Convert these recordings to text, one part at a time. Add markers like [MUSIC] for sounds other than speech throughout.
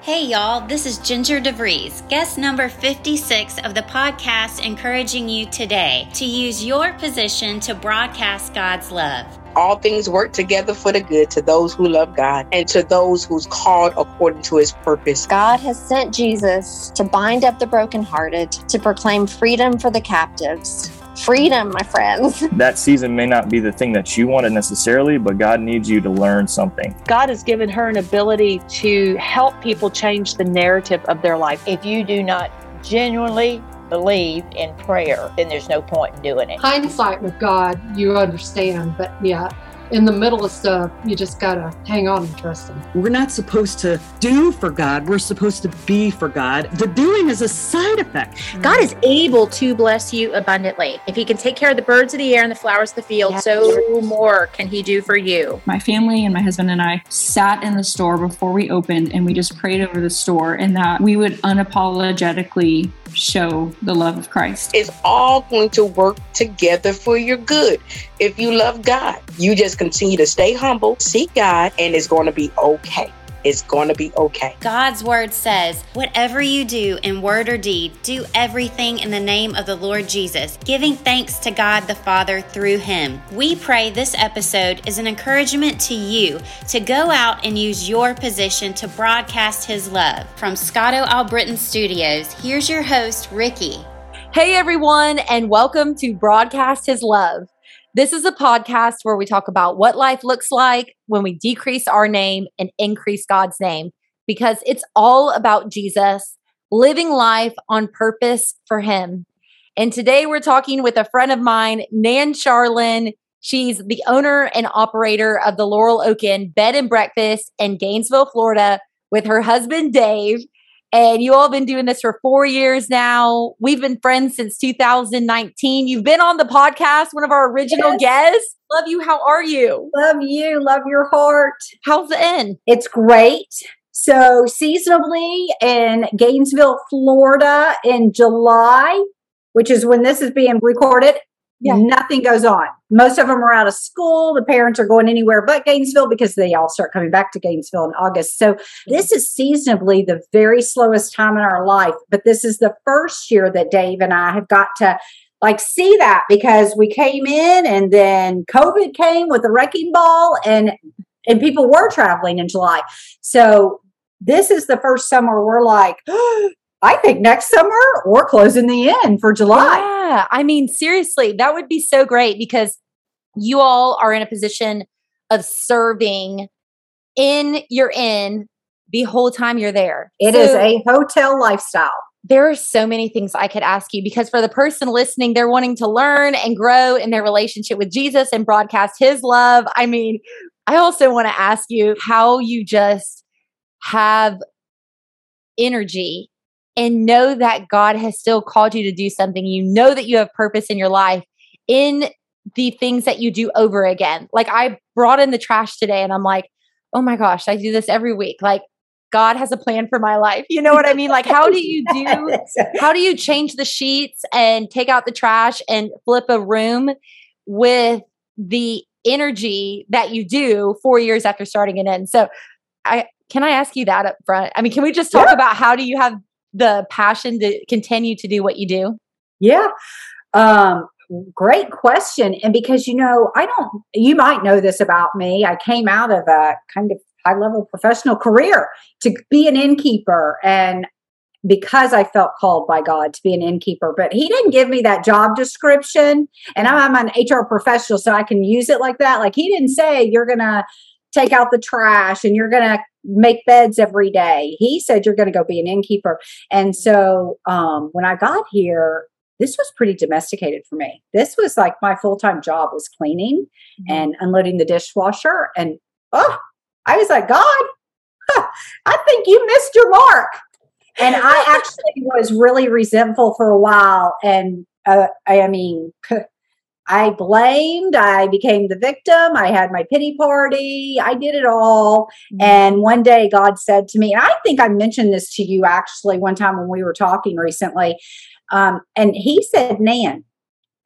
Hey y'all, this is Ginger DeVries, guest number 56 of the podcast, encouraging you today to use your position to broadcast God's love. All things work together for the good to those who love God and to those who's called according to his purpose. God has sent Jesus to bind up the brokenhearted, to proclaim freedom for the captives freedom, my friends. [LAUGHS] That season may not be the thing that you wanted necessarily, but God needs you to learn something. God has given her an ability to help people change the narrative of their life. If you do not genuinely believe in prayer, then there's no point in doing it. Hindsight with God, you understand, but yeah, in the middle of stuff, you just gotta hang on and trust Him. We're not supposed to do for God, we're supposed to be for God. The doing is a side effect. God is able to bless you abundantly. If He can take care of the birds of the air and the flowers of the field, yes. so more can He do for you. My family and my husband and I sat in the store before we opened and we just prayed over the store and that we would unapologetically show the love of Christ. It's all going to work together for your good. If you love God, you just continue to stay humble, seek God, and it's going to be okay. It's going to be okay. God's word says, Whatever you do in word or deed, do everything in the name of the Lord Jesus, giving thanks to God the Father through him. We pray this episode is an encouragement to you to go out and use your position to broadcast his love. From Scotto Albritton Studios, here's your host, Ricky. Hey everyone, and welcome to Broadcast His Love. This is a podcast where we talk about what life looks like when we decrease our name and increase God's name, because it's all about Jesus living life on purpose for Him. And today we're talking with a friend of mine, Nan Charland. She's the owner and operator of the Laurel Oak Inn Bed and Breakfast in Gainesville, Florida, with her husband, Dave. And you all have been doing this for four years now. We've been friends since 2019. You've been on the podcast, one of our original yes. guests. Love you. How are you? Love you. Love your heart. How's the inn? It's great. So, seasonably in Gainesville, Florida in July, which is when this is being recorded, yeah. Nothing goes on. Most of them are out of school. The parents are going anywhere but Gainesville because they all start coming back to Gainesville in August. So this is seasonably the very slowest time in our life. But this is the first year that Dave and I have got to like see that because we came in and then COVID came with the wrecking ball and and people were traveling in July. So this is the first summer we're like, [GASPS] I think next summer we're closing the inn for July. Yeah. I mean, seriously, that would be so great because you all are in a position of serving in your inn the whole time you're there. It so, is a hotel lifestyle. There are so many things I could ask you because for the person listening, they're wanting to learn and grow in their relationship with Jesus and broadcast his love. I mean, I also want to ask you how you just have energy and know that God has still called you to do something. You know that you have purpose in your life in the things that you do over again. Like I brought in the trash today and I'm like, oh my gosh, I do this every week. Like God has a plan for my life. You know what I mean? Like how do you do [LAUGHS] how do you change the sheets and take out the trash and flip a room with the energy that you do 4 years after starting an end? So I can I ask you that up front? I mean, can we just talk yeah. about how do you have the passion to continue to do what you do? Yeah. Um, great question. And because, you know, I don't, you might know this about me. I came out of a kind of high level professional career to be an innkeeper. And because I felt called by God to be an innkeeper, but He didn't give me that job description. And I'm an HR professional, so I can use it like that. Like He didn't say, you're going to take out the trash and you're going to make beds every day. He said you're going to go be an innkeeper. And so um, when I got here, this was pretty domesticated for me. This was like my full time job was cleaning mm-hmm. and unloading the dishwasher. And oh, I was like, God, huh, I think you missed your mark. And I [LAUGHS] actually was really resentful for a while. And uh, I mean, [LAUGHS] I blamed, I became the victim, I had my pity party, I did it all. Mm-hmm. And one day God said to me, and I think I mentioned this to you actually one time when we were talking recently. Um, and he said, Nan,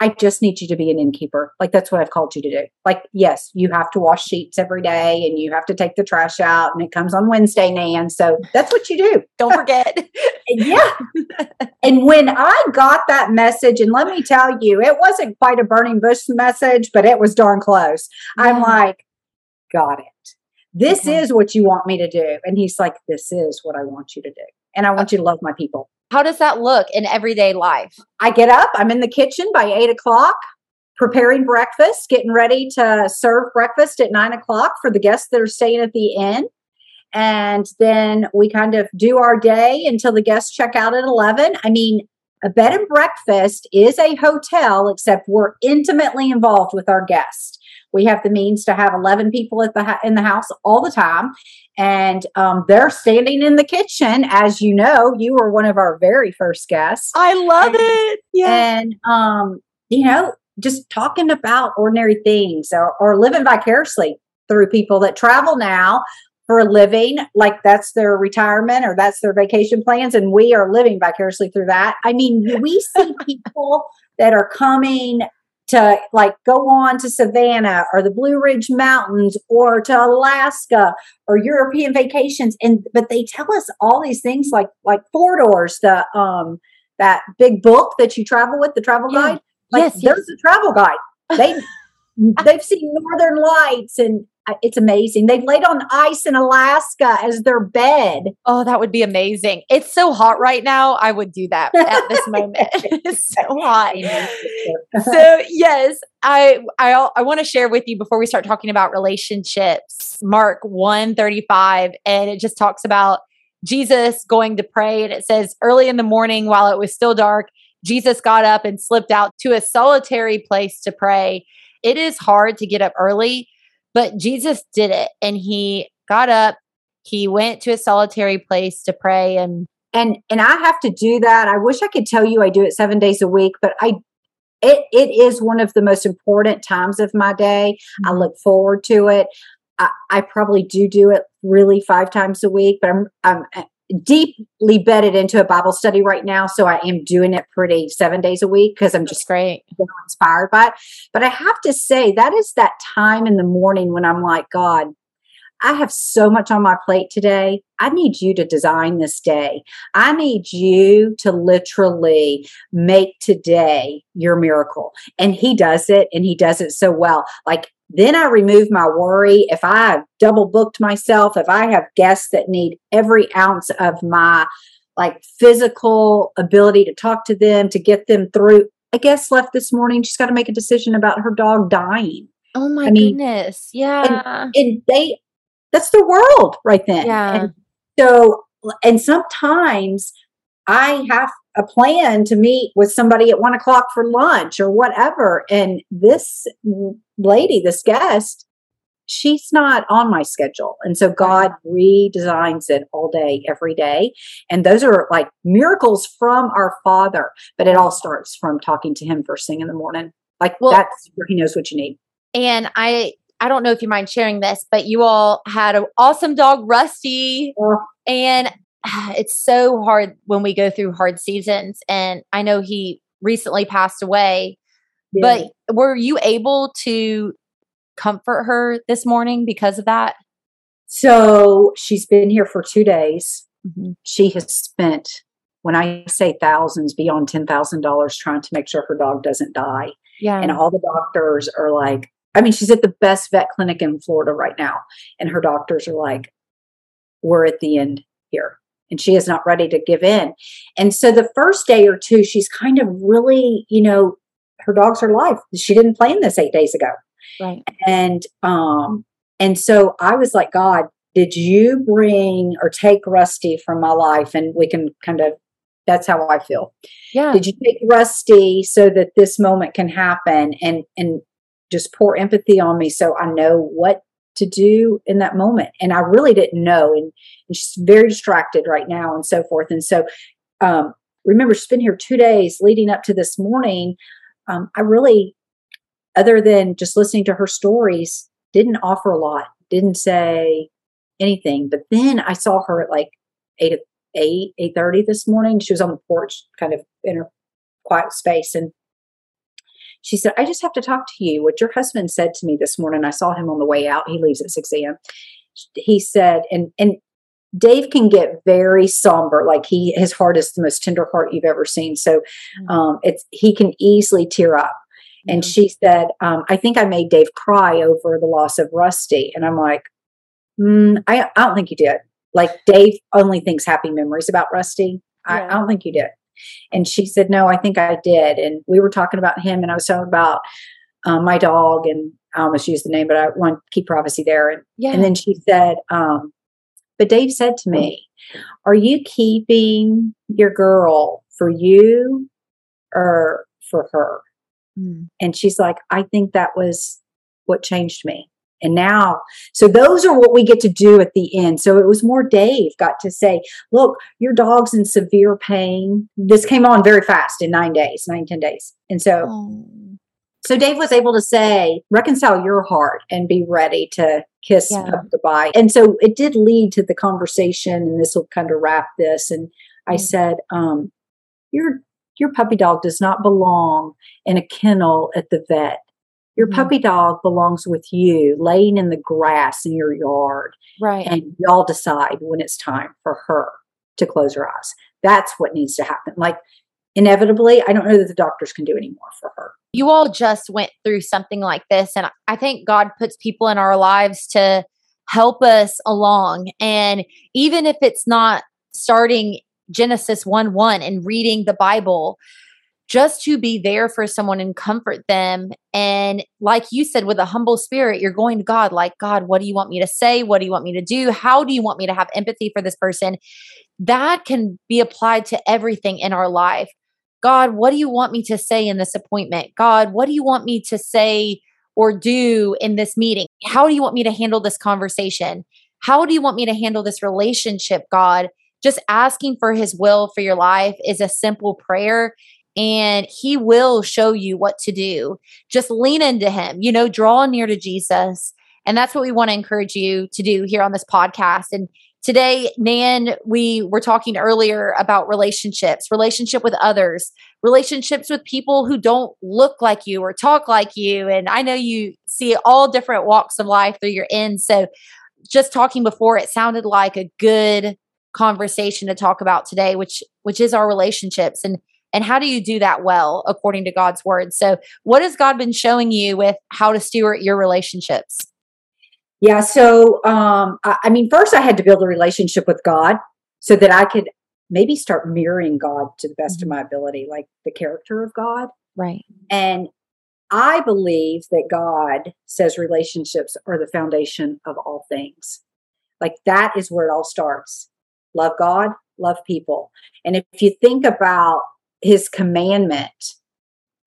I just need you to be an innkeeper. Like that's what I've called you to do. Like, yes, you have to wash sheets every day and you have to take the trash out and it comes on Wednesday, Nan. So that's what you do. [LAUGHS] Don't forget. [LAUGHS] yeah. and when I got that message, and let me tell you, it wasn't quite a burning bush message, but it was darn close. I'm like, got it. This is what you want me to do. And he's like, this is what I want you to do. And I want uh, you to love my people. How does that look in everyday life? I get up, I'm in the kitchen by eight o'clock, preparing breakfast, getting ready to serve breakfast at nine o'clock for the guests that are staying at the inn. And then we kind of do our day until the guests check out at 11. I mean, a bed and breakfast is a hotel, except we're intimately involved with our guests. We have the means to have 11 people at the ha- in the house all the time. And um, they're standing in the kitchen. As you know, you were one of our very first guests. I love and, it. Yeah. And, um, you know, just talking about ordinary things or, or living vicariously through people that travel now for a living, like that's their retirement or that's their vacation plans, and we are living vicariously through that. I mean, we see people that are coming to like go on to Savannah or the Blue Ridge Mountains or to Alaska or European vacations, and but they tell us all these things like like Fodor's, the um that big book that you travel with, the travel Yeah. guide. Like, Yes, there's a travel guide. They [LAUGHS] they've seen northern lights and it's amazing. They've laid on ice in Alaska as their bed. Oh, that would be amazing. It's so hot right now. I would do that at this [LAUGHS] moment. [LAUGHS] it's so hot. so yes, I I I want to share with you before we start talking about relationships. Mark 135 and it just talks about Jesus going to pray and it says early in the morning while it was still dark, Jesus got up and slipped out to a solitary place to pray. It is hard to get up early, but Jesus did it and he got up, he went to a solitary place to pray and and and I have to do that. I wish I could tell you I do it seven days a week, but I it it is one of the most important times of my day. I mm-hmm. look forward to it. I, I probably do do it really five times a week, but I'm I'm deeply bedded into a Bible study right now, so I am doing it pretty seven days a week because I'm just great inspired by it. But I have to say that is that time in the morning when I'm like, God, I have so much on my plate today. I need you to design this day. I need you to literally make today your miracle. And he does it and he does it so well. Like then I remove my worry. If I have double booked myself, if I have guests that need every ounce of my like physical ability to talk to them, to get them through. A guest left this morning. She's got to make a decision about her dog dying. Oh my I mean, goodness. Yeah. and, and they that's the world right then Yeah. and so and sometimes i have a plan to meet with somebody at one o'clock for lunch or whatever. And this lady this guest she's not on my schedule. And so god redesigns it all day every day. And those are like miracles from our father but it all starts from talking to him first thing in the morning. Like Well- that's where he knows what you need. And I I don't know if you mind sharing this, but you all had an awesome dog, Rusty. Oh. And [SIGHS] it's so hard when we go through hard seasons. And I know he recently passed away, but were you able to comfort her this morning because of that? So she's been here for two days. Mm-hmm. She has spent, when I say thousands, beyond $10,000 trying to make sure her dog doesn't die. Yeah. And all the doctors are like, I mean, she's at the best vet clinic in Florida right now. And her doctors are like, we're at the end here. And she is not ready to give in. And so the first day or two, she's kind of really, you know, her dog's her life. She didn't plan this eight days ago Right. and um and so i was like god did you bring or take rusty from my life and we can kind of that's how i feel Yeah. did you take rusty so that this moment can happen and and just pour empathy on me so i know what to do in that moment and i really didn't know and, and she's very distracted right now and so forth and so um remember she's been here two days leading up to this morning um i really other than just listening to her stories, didn't offer a lot, didn't say anything. But then I saw her at like eight eight eight thirty this morning. She was on the porch, kind of in her quiet space, and She said, I just have to talk to you. What your husband said to me this morning, I saw him on the way out. He leaves at 6 a.m. He said, and, and Dave can get very somber. Like he, his heart is the most tender heart you've ever seen. So, um, it's, he can easily tear up. And she said, um, I think I made Dave cry over the loss of Rusty. And I'm like, mm, I, I don't think you did. Like Dave only thinks happy memories about Rusty. I, I don't think you did. And she said, No, I think I did. And we were talking about him, and I was talking about um, my dog, and I almost used the name, but I want to keep privacy there. And, Yeah. and then she said, um, But Dave said to me, Are you keeping your girl for you or for her? And she's like, I think that was what changed me. And now, so those are what we get to do at the end. So it was more Dave got to say, look, your dog's in severe pain. This came on very fast in nine days, nine, ten days. And so, so Dave was able to say, reconcile your heart and be ready to kiss Yeah. up goodbye. And so it did lead to the conversation, and this will kind of wrap this. And I said, um, your your puppy dog does not belong in a kennel at the vet. Your mm-hmm. puppy dog belongs with you, laying in the grass in your yard. Right. And y'all decide when it's time for her to close her eyes. That's what needs to happen. Like, inevitably, I don't know that the doctors can do any more for her. you all just went through something like this and i think god puts people in our lives to help us along and even if it's not starting genesis 1 1 and reading the bible just to be there for someone and comfort them and like you said with a humble spirit you're going to god like god what do you want me to say what do you want me to do how do you want me to have empathy for this person that can be applied to everything in our life God, what do you want me to say in this appointment? God, what do you want me to say or do in this meeting? How do you want me to handle this conversation? How do you want me to handle this relationship, God? Just asking for his will for your life is a simple prayer and he will show you what to do. Just lean into him, you know, draw near to Jesus. And that's what we want to encourage you to do here on this podcast. And today, Nan, we were talking earlier about relationships, relationship with others, relationships with people who don't look like you or talk like you. And I know you see all different walks of life through your ends. So just talking before, it sounded like a good conversation to talk about today, which which is our relationships and and how do you do that well according to God's word? So what has God been showing you with how to steward your relationships? Yeah. So, um, I, I mean, first I had to build a relationship with God so that I could maybe start mirroring God to the best of my ability, like the character of God. Right. And I believe that God says relationships are the foundation of all things. Like that is where it all starts. Love God, love people. And if you think about his commandment,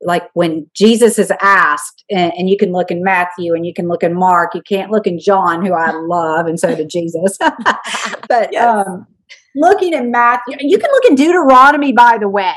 like when Jesus is asked, and, and you can look in Matthew and you can look in Mark, you can't look in John, who I love, and so did Jesus. [LAUGHS] but um, looking in Matthew, you can look in Deuteronomy, by the way,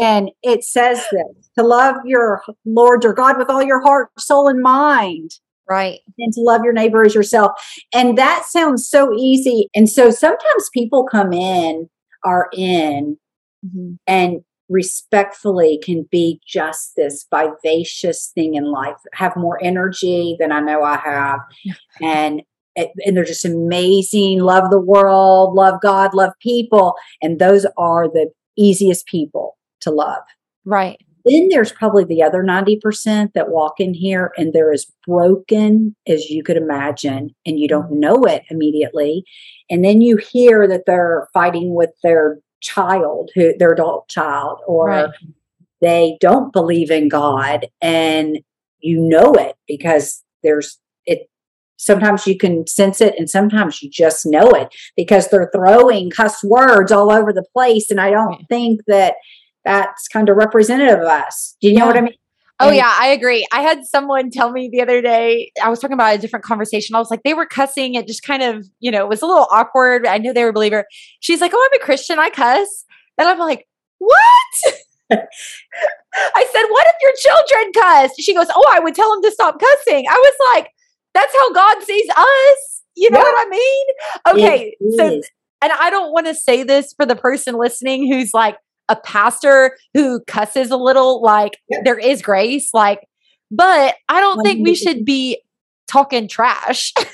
and it says this to love your Lord your God with all your heart, soul, and mind. Right. And to love your neighbor as yourself. And that sounds so easy. And so sometimes people come in, are in, Mm-hmm. and respectfully can be just this vivacious thing in life, have more energy than I know I have. [LAUGHS] And and they're just amazing, love the world, love God, love people. And those are the easiest people to love. Right. Then there's probably the other 90% that walk in here and they're as broken as you could imagine, and you don't mm-hmm. know it immediately. And then you hear that they're fighting with their child, who their adult child, or Right. they don't believe in God, and you know it because there's it. Sometimes you can sense it, and sometimes you just know it because they're throwing cuss words all over the place. And I don't think that that's kind of representative of us. Do you know what I mean? Oh And- yeah, I agree. I had someone tell me the other day. I was talking about a different conversation. I was like, they were cussing. It just kind of, you know, it was a little awkward. I knew they were a believer. She's like, "Oh, I'm a Christian. I cuss," and I'm like, "What?" [LAUGHS] I said, "What if your children cuss?" She goes, "Oh, I would tell them to stop cussing." I was like, "That's how God sees us." You know Yeah. what I mean? Okay, It so is. and I don't want to say this for the person listening who's like, a pastor who cusses a little, like there is grace, like, but I don't think we should be talking trash. [LAUGHS]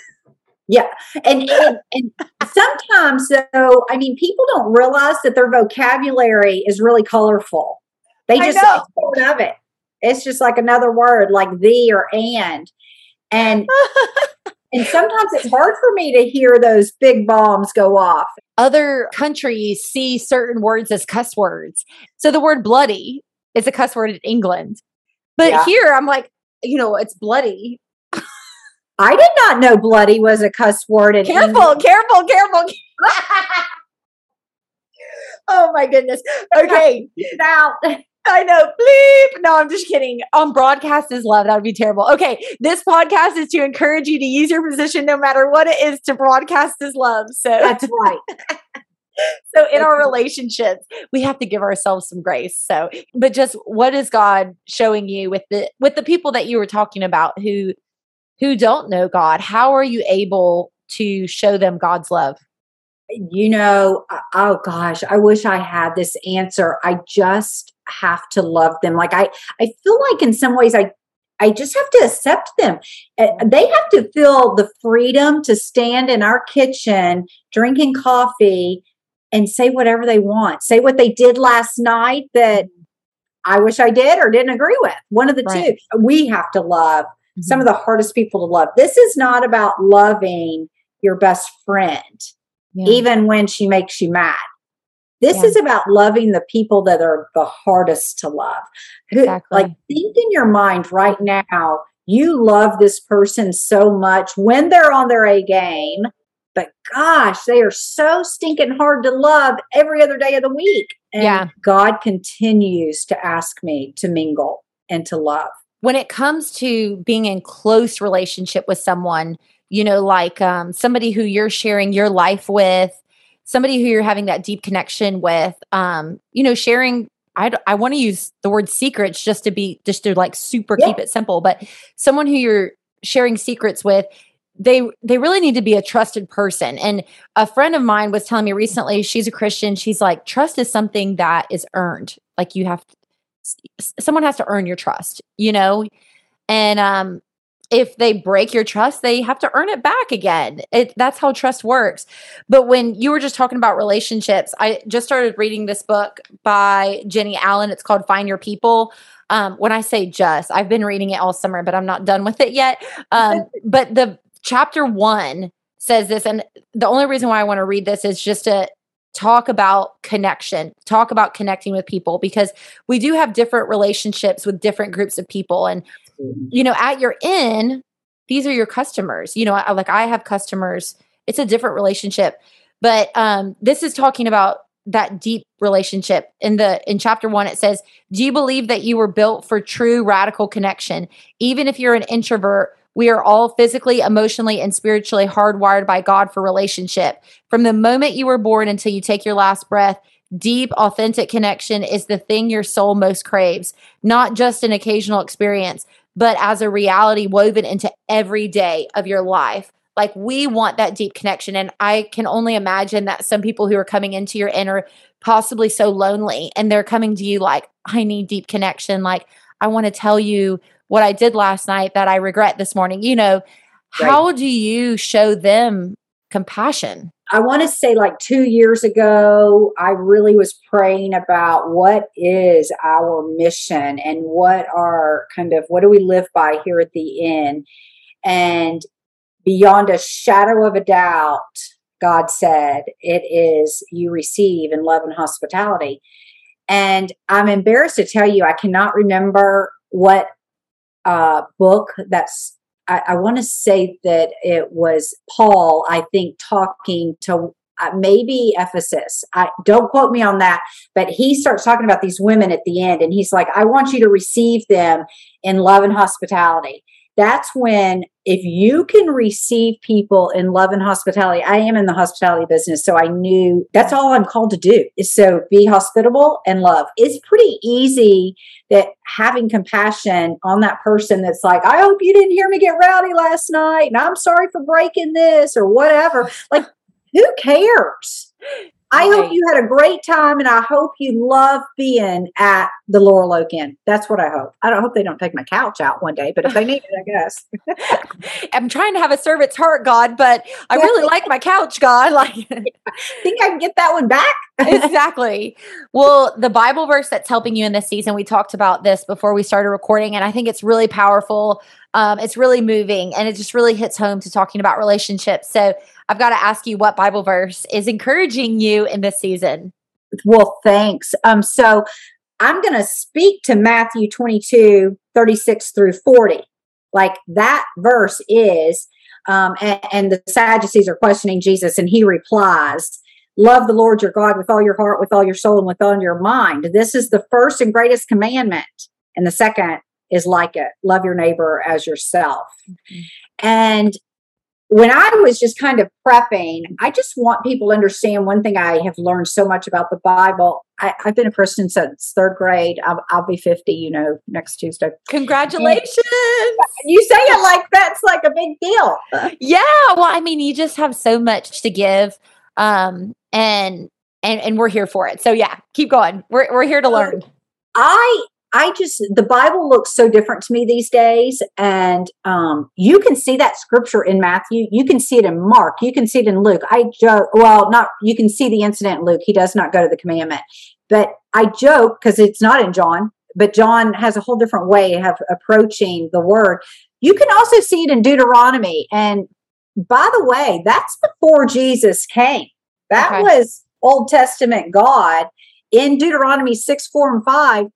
Yeah. And, and, and sometimes, though, I mean, people don't realize that their vocabulary is really colorful. They just say know. part of it. It's just like another word, like the or and. And [LAUGHS] and sometimes it's hard for me to hear those big bombs go off. Other countries see certain words as cuss words. So the word bloody is a cuss word in England. But Yeah. here I'm like, you know, it's bloody. [LAUGHS] I did not know bloody was a cuss word in Careful, English. careful, careful. [LAUGHS] oh my goodness. [LAUGHS] Okay. Now, I know. Bleep. No, I'm just kidding. On Broadcast His Love. That would be terrible. Okay. This podcast is to encourage you to use your position no matter what it is to broadcast is love. So [LAUGHS] that's right. so in our relationships, we have to give ourselves some grace. So, but just what is God showing you with the with the people that you were talking about who who don't know God? How are you able to show them God's love? you know, uh, oh gosh, I wish I had this answer. I just have to love them. Like I, I feel like in some ways I, I just have to accept them. Uh, They have to feel the freedom to stand in our kitchen drinking coffee and say whatever they want. Say what they did last night that I wish I did or didn't agree with. One of the Right. two. We have to love some of the hardest people to love. This is not about loving your best friend even when she makes you mad. This Yeah. is about loving the people that are the hardest to love. Exactly. Like, think in your mind right now, you love this person so much when they're on their A game, but gosh, they are so stinking hard to love every other day of the week. And Yeah. God continues to ask me to mingle and to love. when it comes to being in close relationship with someone you know like um, somebody who you're sharing your life with somebody who you're having that deep connection with um, you know sharing I, I want to use the word secrets just to be just to like super keep it simple but someone who you're sharing secrets with they they really need to be a trusted person. And a friend of mine was telling me recently she's a christian she's like trust is something that is earned. Like you have s- someone has to earn your trust you know? And um if they break your trust they have to earn it back again. It, that's how trust works. But when you were just talking about relationships i just started reading this book by Jennie Allen. It's called find your people. Um, when i say just i've been reading it all summer but i'm not done with it yet. Um, [LAUGHS] but the chapter one says this and the only reason why i want to read this is just to talk about connection, talk about connecting with people because we do have different relationships with different groups of people. And, you know, at your inn, these are your customers. You know, I, like I have customers, it's a different relationship. But um, this is talking about that deep relationship. In the in chapter one it says do you believe that you were built for true radical connection? Even if you're an introvert we are all physically emotionally and spiritually hardwired by god for relationship. From the moment you were born until you take your last breath deep authentic connection is the thing your soul most craves. Not just an occasional experience but as a reality woven into every day of your life. Like we want that deep connection and i can only imagine that some people who are coming into your inner possibly so lonely and they're coming to you like i need deep connection. Like i want to tell you what i did last night that i regret this morning. You know how do you show them compassion I want to say like two years ago, I really was praying about what is our mission and what are kind of what do we live by here at the inn. And beyond a shadow of a doubt, God said, it is you receive in love and hospitality. And I'm embarrassed to tell you, I cannot remember what uh, book that's I, I want to say that it was Paul, I think, talking to uh, maybe Ephesus. I don't quote me on that, but he starts talking about these women at the end, and he's like, "I want you to receive them in love and hospitality." That's when, if you can receive people in love and hospitality, I am in the hospitality business, so I knew that's all I'm called to do. Is so be hospitable and love. It's pretty easy that having compassion on that person that's like, I hope you didn't hear me get rowdy last night, and I'm sorry for breaking this or whatever. Like, who cares? I hope you had a great time and I hope you love being at the Laurel Oak Inn. That's what I hope. I don't hope they don't take my couch out one day, but if they need it, I guess. [LAUGHS] I'm trying to have a servant's heart, God, but I really like my couch, God. [LAUGHS] Like, [LAUGHS] think I can get that one back? exactly. Well, the Bible verse that's helping you in this season, we talked about this before we started recording, and I think it's really powerful. Um, it's really moving, and it just really hits home to talking about relationships. So, I've got to ask you what Bible verse is encouraging you in this season. Well, thanks. Um, so I'm going to speak to Matthew 22, 36 through 40. Like that verse is, um, and, and the Sadducees are questioning Jesus, and he replies, Love the Lord your God with all your heart, with all your soul, and with all your mind. This is the first and greatest commandment. And the second is like it love your neighbor as yourself. Mm-hmm. And when I was just kind of prepping, I just want people to understand one thing I have learned so much about the Bible. I, have been a Christian since third grade. I'll, I'll, be 50, you know, next Tuesday. Congratulations. And you say it like that's like a big deal. Yeah. Well, I mean, you just have so much to give. Um, and and and we're here for it. So yeah, keep going. We're we're here to learn. I I just the Bible looks so different to me these days, and um, you can see that scripture in Matthew. You can see it in Mark. You can see it in Luke. I joke. Well, not you can see the incident in Luke. He does not go to the commandment, but I joke because it's not in John. But John has a whole different way of approaching the word. You can also see it in Deuteronomy. And by the way, that's before Jesus came. That okay. was Old Testament God in Deuteronomy 6, 4, and 5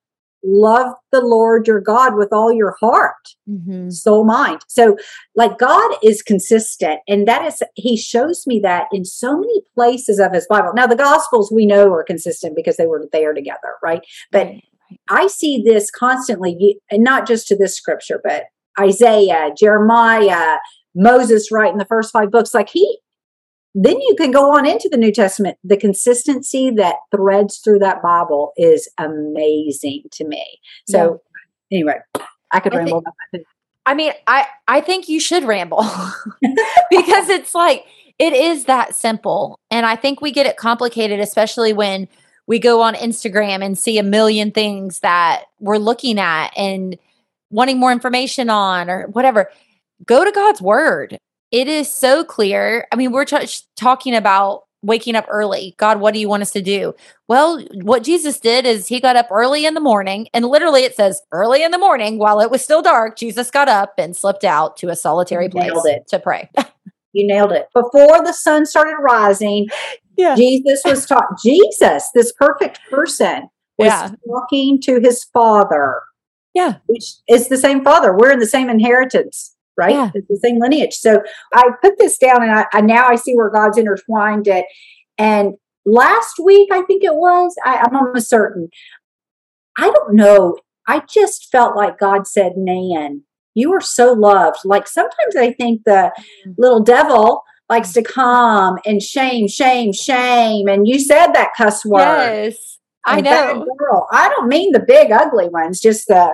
love the Lord your God with all your heart, mm-hmm. soul, mind. So, like, God is consistent. And that is, He shows me that in so many places of His Bible. Now, the Gospels we know are consistent because they were there together, right? But I see this constantly, and not just to this scripture, but Isaiah, Jeremiah, Moses right in the first five books. Like, He, then you can go on into the New Testament. The consistency that threads through that Bible is amazing to me. So, yeah. anyway, I could I ramble think, about that. I mean, I I think you should ramble [LAUGHS] because it's like it is that simple, and I think we get it complicated, especially when we go on Instagram and see a million things that we're looking at and wanting more information on or whatever. Go to God's word it is so clear. I mean, we're t- talking about waking up early. God, what do you want us to do? Well, what Jesus did is he got up early in the morning, and literally it says early in the morning while it was still dark, Jesus got up and slipped out to a solitary place to pray. [LAUGHS] you nailed it. Before the sun started rising, yeah. Jesus was taught. Jesus, this perfect person, was yeah. talking to his father. Yeah. Which is the same father. We're in the same inheritance right? Yeah. It's the same lineage. So I put this down and I, I, now I see where God's intertwined it. And last week, I think it was, I, I'm almost certain. I don't know. I just felt like God said, Nan, you are so loved. Like sometimes I think the mm. little devil likes to come and shame, shame, shame. And you said that cuss word. Yes. I know. Girl. I don't mean the big ugly ones, just the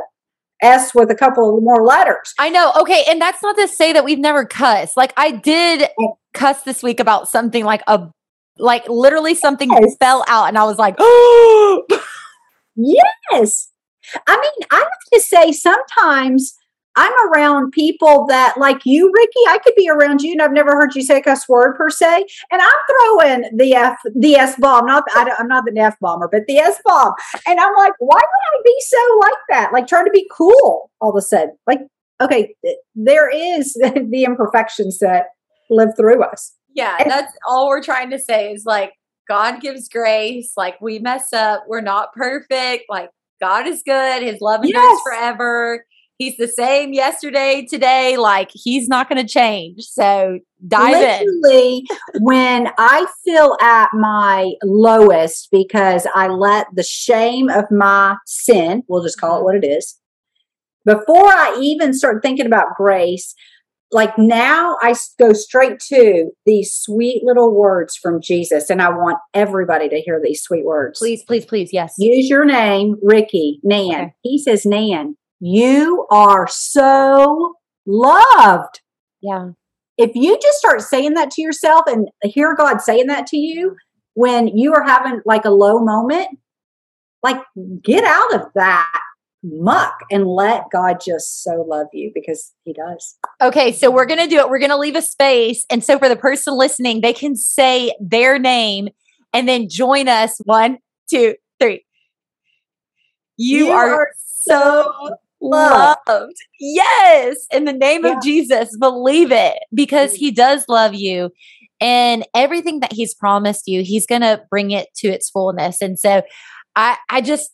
S with a couple more letters. I know. Okay. And that's not to say that we've never cussed. Like I did oh. cuss this week about something like a, like literally something yes. fell out and I was like, oh, [GASPS] yes. I mean, I have to say sometimes I'm around people that, like you, Ricky, I could be around you and I've never heard you say a cuss word per se. And I'm throwing the F, the S bomb, not, I am not the F bomber, but the S bomb. And I'm like, why would I be so like that? Like trying to be cool all of a sudden. Like, okay, there is [LAUGHS] the imperfections that live through us. Yeah. And that's all we're trying to say is like, God gives grace. Like we mess up. We're not perfect. Like God is good. His love endures yes. forever he's the same yesterday, today. Like he's not going to change. So dive Literally, in. when I feel at my lowest because I let the shame of my sin, we'll just call it mm-hmm. what it is, before I even start thinking about grace, like now I go straight to these sweet little words from Jesus, and I want everybody to hear these sweet words. Please, please, please, yes. Use your name, Ricky, Nan. Okay. He says, Nan, you are so loved. Yeah. If you just start saying that to yourself and hear God saying that to you, when you are having like a low moment, like get out of that muck and let God just so love you because he does. Okay, so we're going to do it. We're going to leave a space. And so for the person listening, they can say their name and then join us. One, two, three. You, You are, are so loved. Yes. In the name Yeah. of Jesus, believe it because mm. he does love you. And everything that he's promised you, he's going to bring it to its fullness. And so I, I just,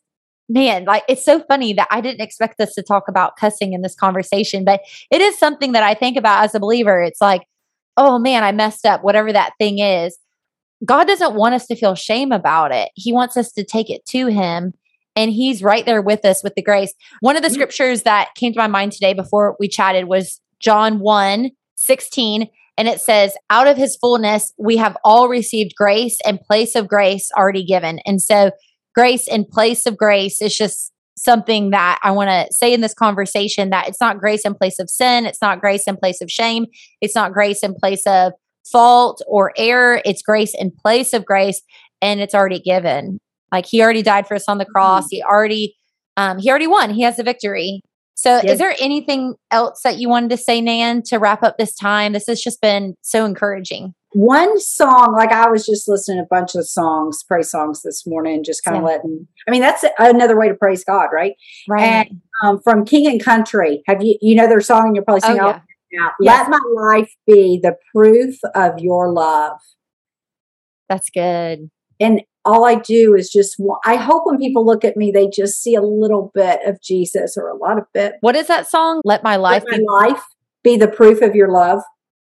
man, like it's so funny that I didn't expect us to talk about cussing in this conversation, but it is something that I think about as a believer. It's like, oh man, I messed up, whatever that thing is. God doesn't want us to feel shame about it. He wants us to take it to Him, and He's right there with us with the grace. One of the mm. scriptures that came to my mind today before we chatted was John 1 16, and it says, Out of His fullness, we have all received grace and place of grace already given. And so, grace in place of grace is just something that I want to say in this conversation that it's not grace in place of sin, it's not grace in place of shame, it's not grace in place of fault or error, it's grace in place of grace and it's already given. Like he already died for us on the cross. He already um he already won. He has the victory. So Yes. is there anything else that you wanted to say Nan to wrap up this time? This has just been so encouraging. One song, like I was just listening to a bunch of songs, praise songs this morning, just kind of Yeah. letting, I mean, that's another way to praise God, right? Right. And um, from King and Country, have you, you know their song and you're probably Oh, singing, yeah. yeah. Yes. Let my life be the proof of your love. That's good. And all I do is just, I hope when people look at me, they just see a little bit of Jesus or a lot of bit. What is that song? Let my life Let be life be the proof of your love.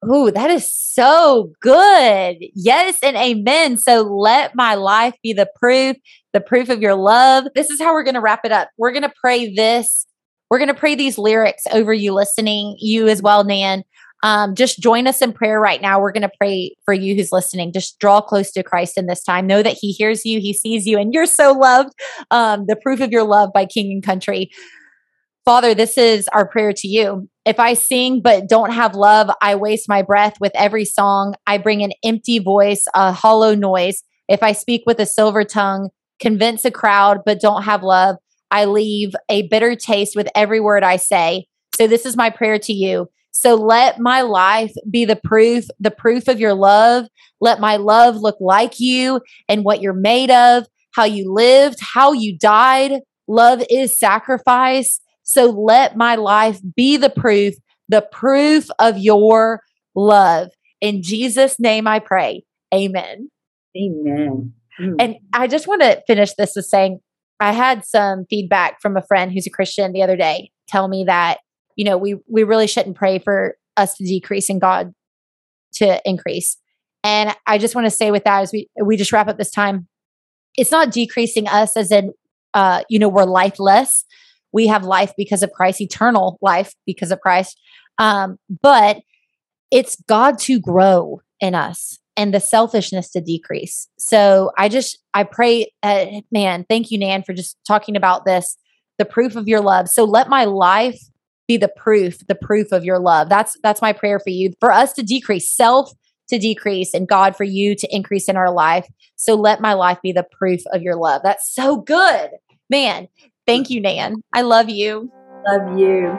Ooh, that is so good. Yes and amen. So let my life be the proof, the proof of your love. This is how we're going to wrap it up. We're going to pray this. We're going to pray these lyrics over you listening, you as well, Nan. Um, just join us in prayer right now. We're going to pray for you who's listening. Just draw close to Christ in this time. Know that He hears you, He sees you, and you're so loved. Um, the proof of your love by King and Country. Father, this is our prayer to you. If I sing but don't have love, I waste my breath with every song. I bring an empty voice, a hollow noise. If I speak with a silver tongue, convince a crowd but don't have love, I leave a bitter taste with every word I say. So this is my prayer to you. So let my life be the proof, the proof of your love. Let my love look like you and what you're made of, how you lived, how you died. Love is sacrifice. So let my life be the proof, the proof of your love. In Jesus' name I pray. Amen. Amen. Mm. And I just want to finish this with saying I had some feedback from a friend who's a Christian the other day tell me that, you know, we we really shouldn't pray for us to decrease and God to increase. And I just want to say with that as we we just wrap up this time, it's not decreasing us as in uh, you know, we're lifeless. We have life because of Christ, eternal life because of Christ. Um, but it's God to grow in us and the selfishness to decrease. So I just, I pray, uh, man, thank you, Nan, for just talking about this, the proof of your love. So let my life be the proof, the proof of your love. That's, that's my prayer for you, for us to decrease, self to decrease, and God for you to increase in our life. So let my life be the proof of your love. That's so good, man. Thank you, Nan. I love you. Love you.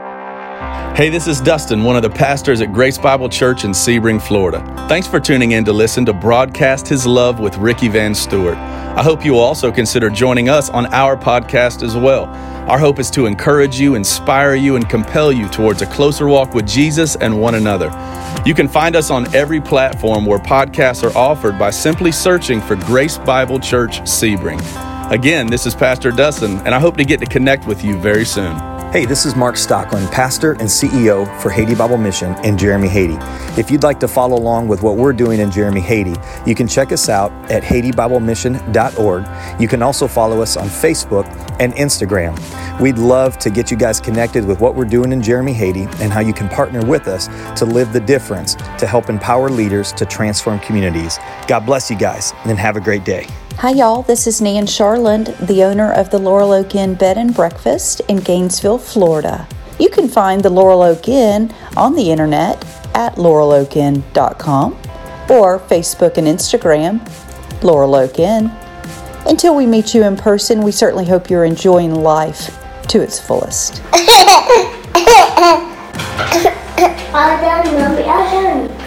Hey, this is Dustin, one of the pastors at Grace Bible Church in Sebring, Florida. Thanks for tuning in to listen to Broadcast His Love with Ricky Van Stewart. I hope you will also consider joining us on our podcast as well. Our hope is to encourage you, inspire you, and compel you towards a closer walk with Jesus and one another. You can find us on every platform where podcasts are offered by simply searching for Grace Bible Church Sebring. Again, this is Pastor Dustin, and I hope to get to connect with you very soon. Hey, this is Mark Stockland, pastor and CEO for Haiti Bible Mission in Jérémie, Haiti. If you'd like to follow along with what we're doing in Jérémie, Haiti, you can check us out at HaitiBibleMission.org. You can also follow us on Facebook and Instagram. We'd love to get you guys connected with what we're doing in Jérémie, Haiti, and how you can partner with us to live the difference to help empower leaders to transform communities. God bless you guys and have a great day. Hi, y'all. This is Nan Charland, the owner of the Laurel Oak Inn Bed and Breakfast in Gainesville, Florida. You can find the Laurel Oak Inn on the internet at laureloakinn.com or Facebook and Instagram Laurel Oak Inn. Until we meet you in person, we certainly hope you're enjoying life to its fullest. all done, Mommy, all done.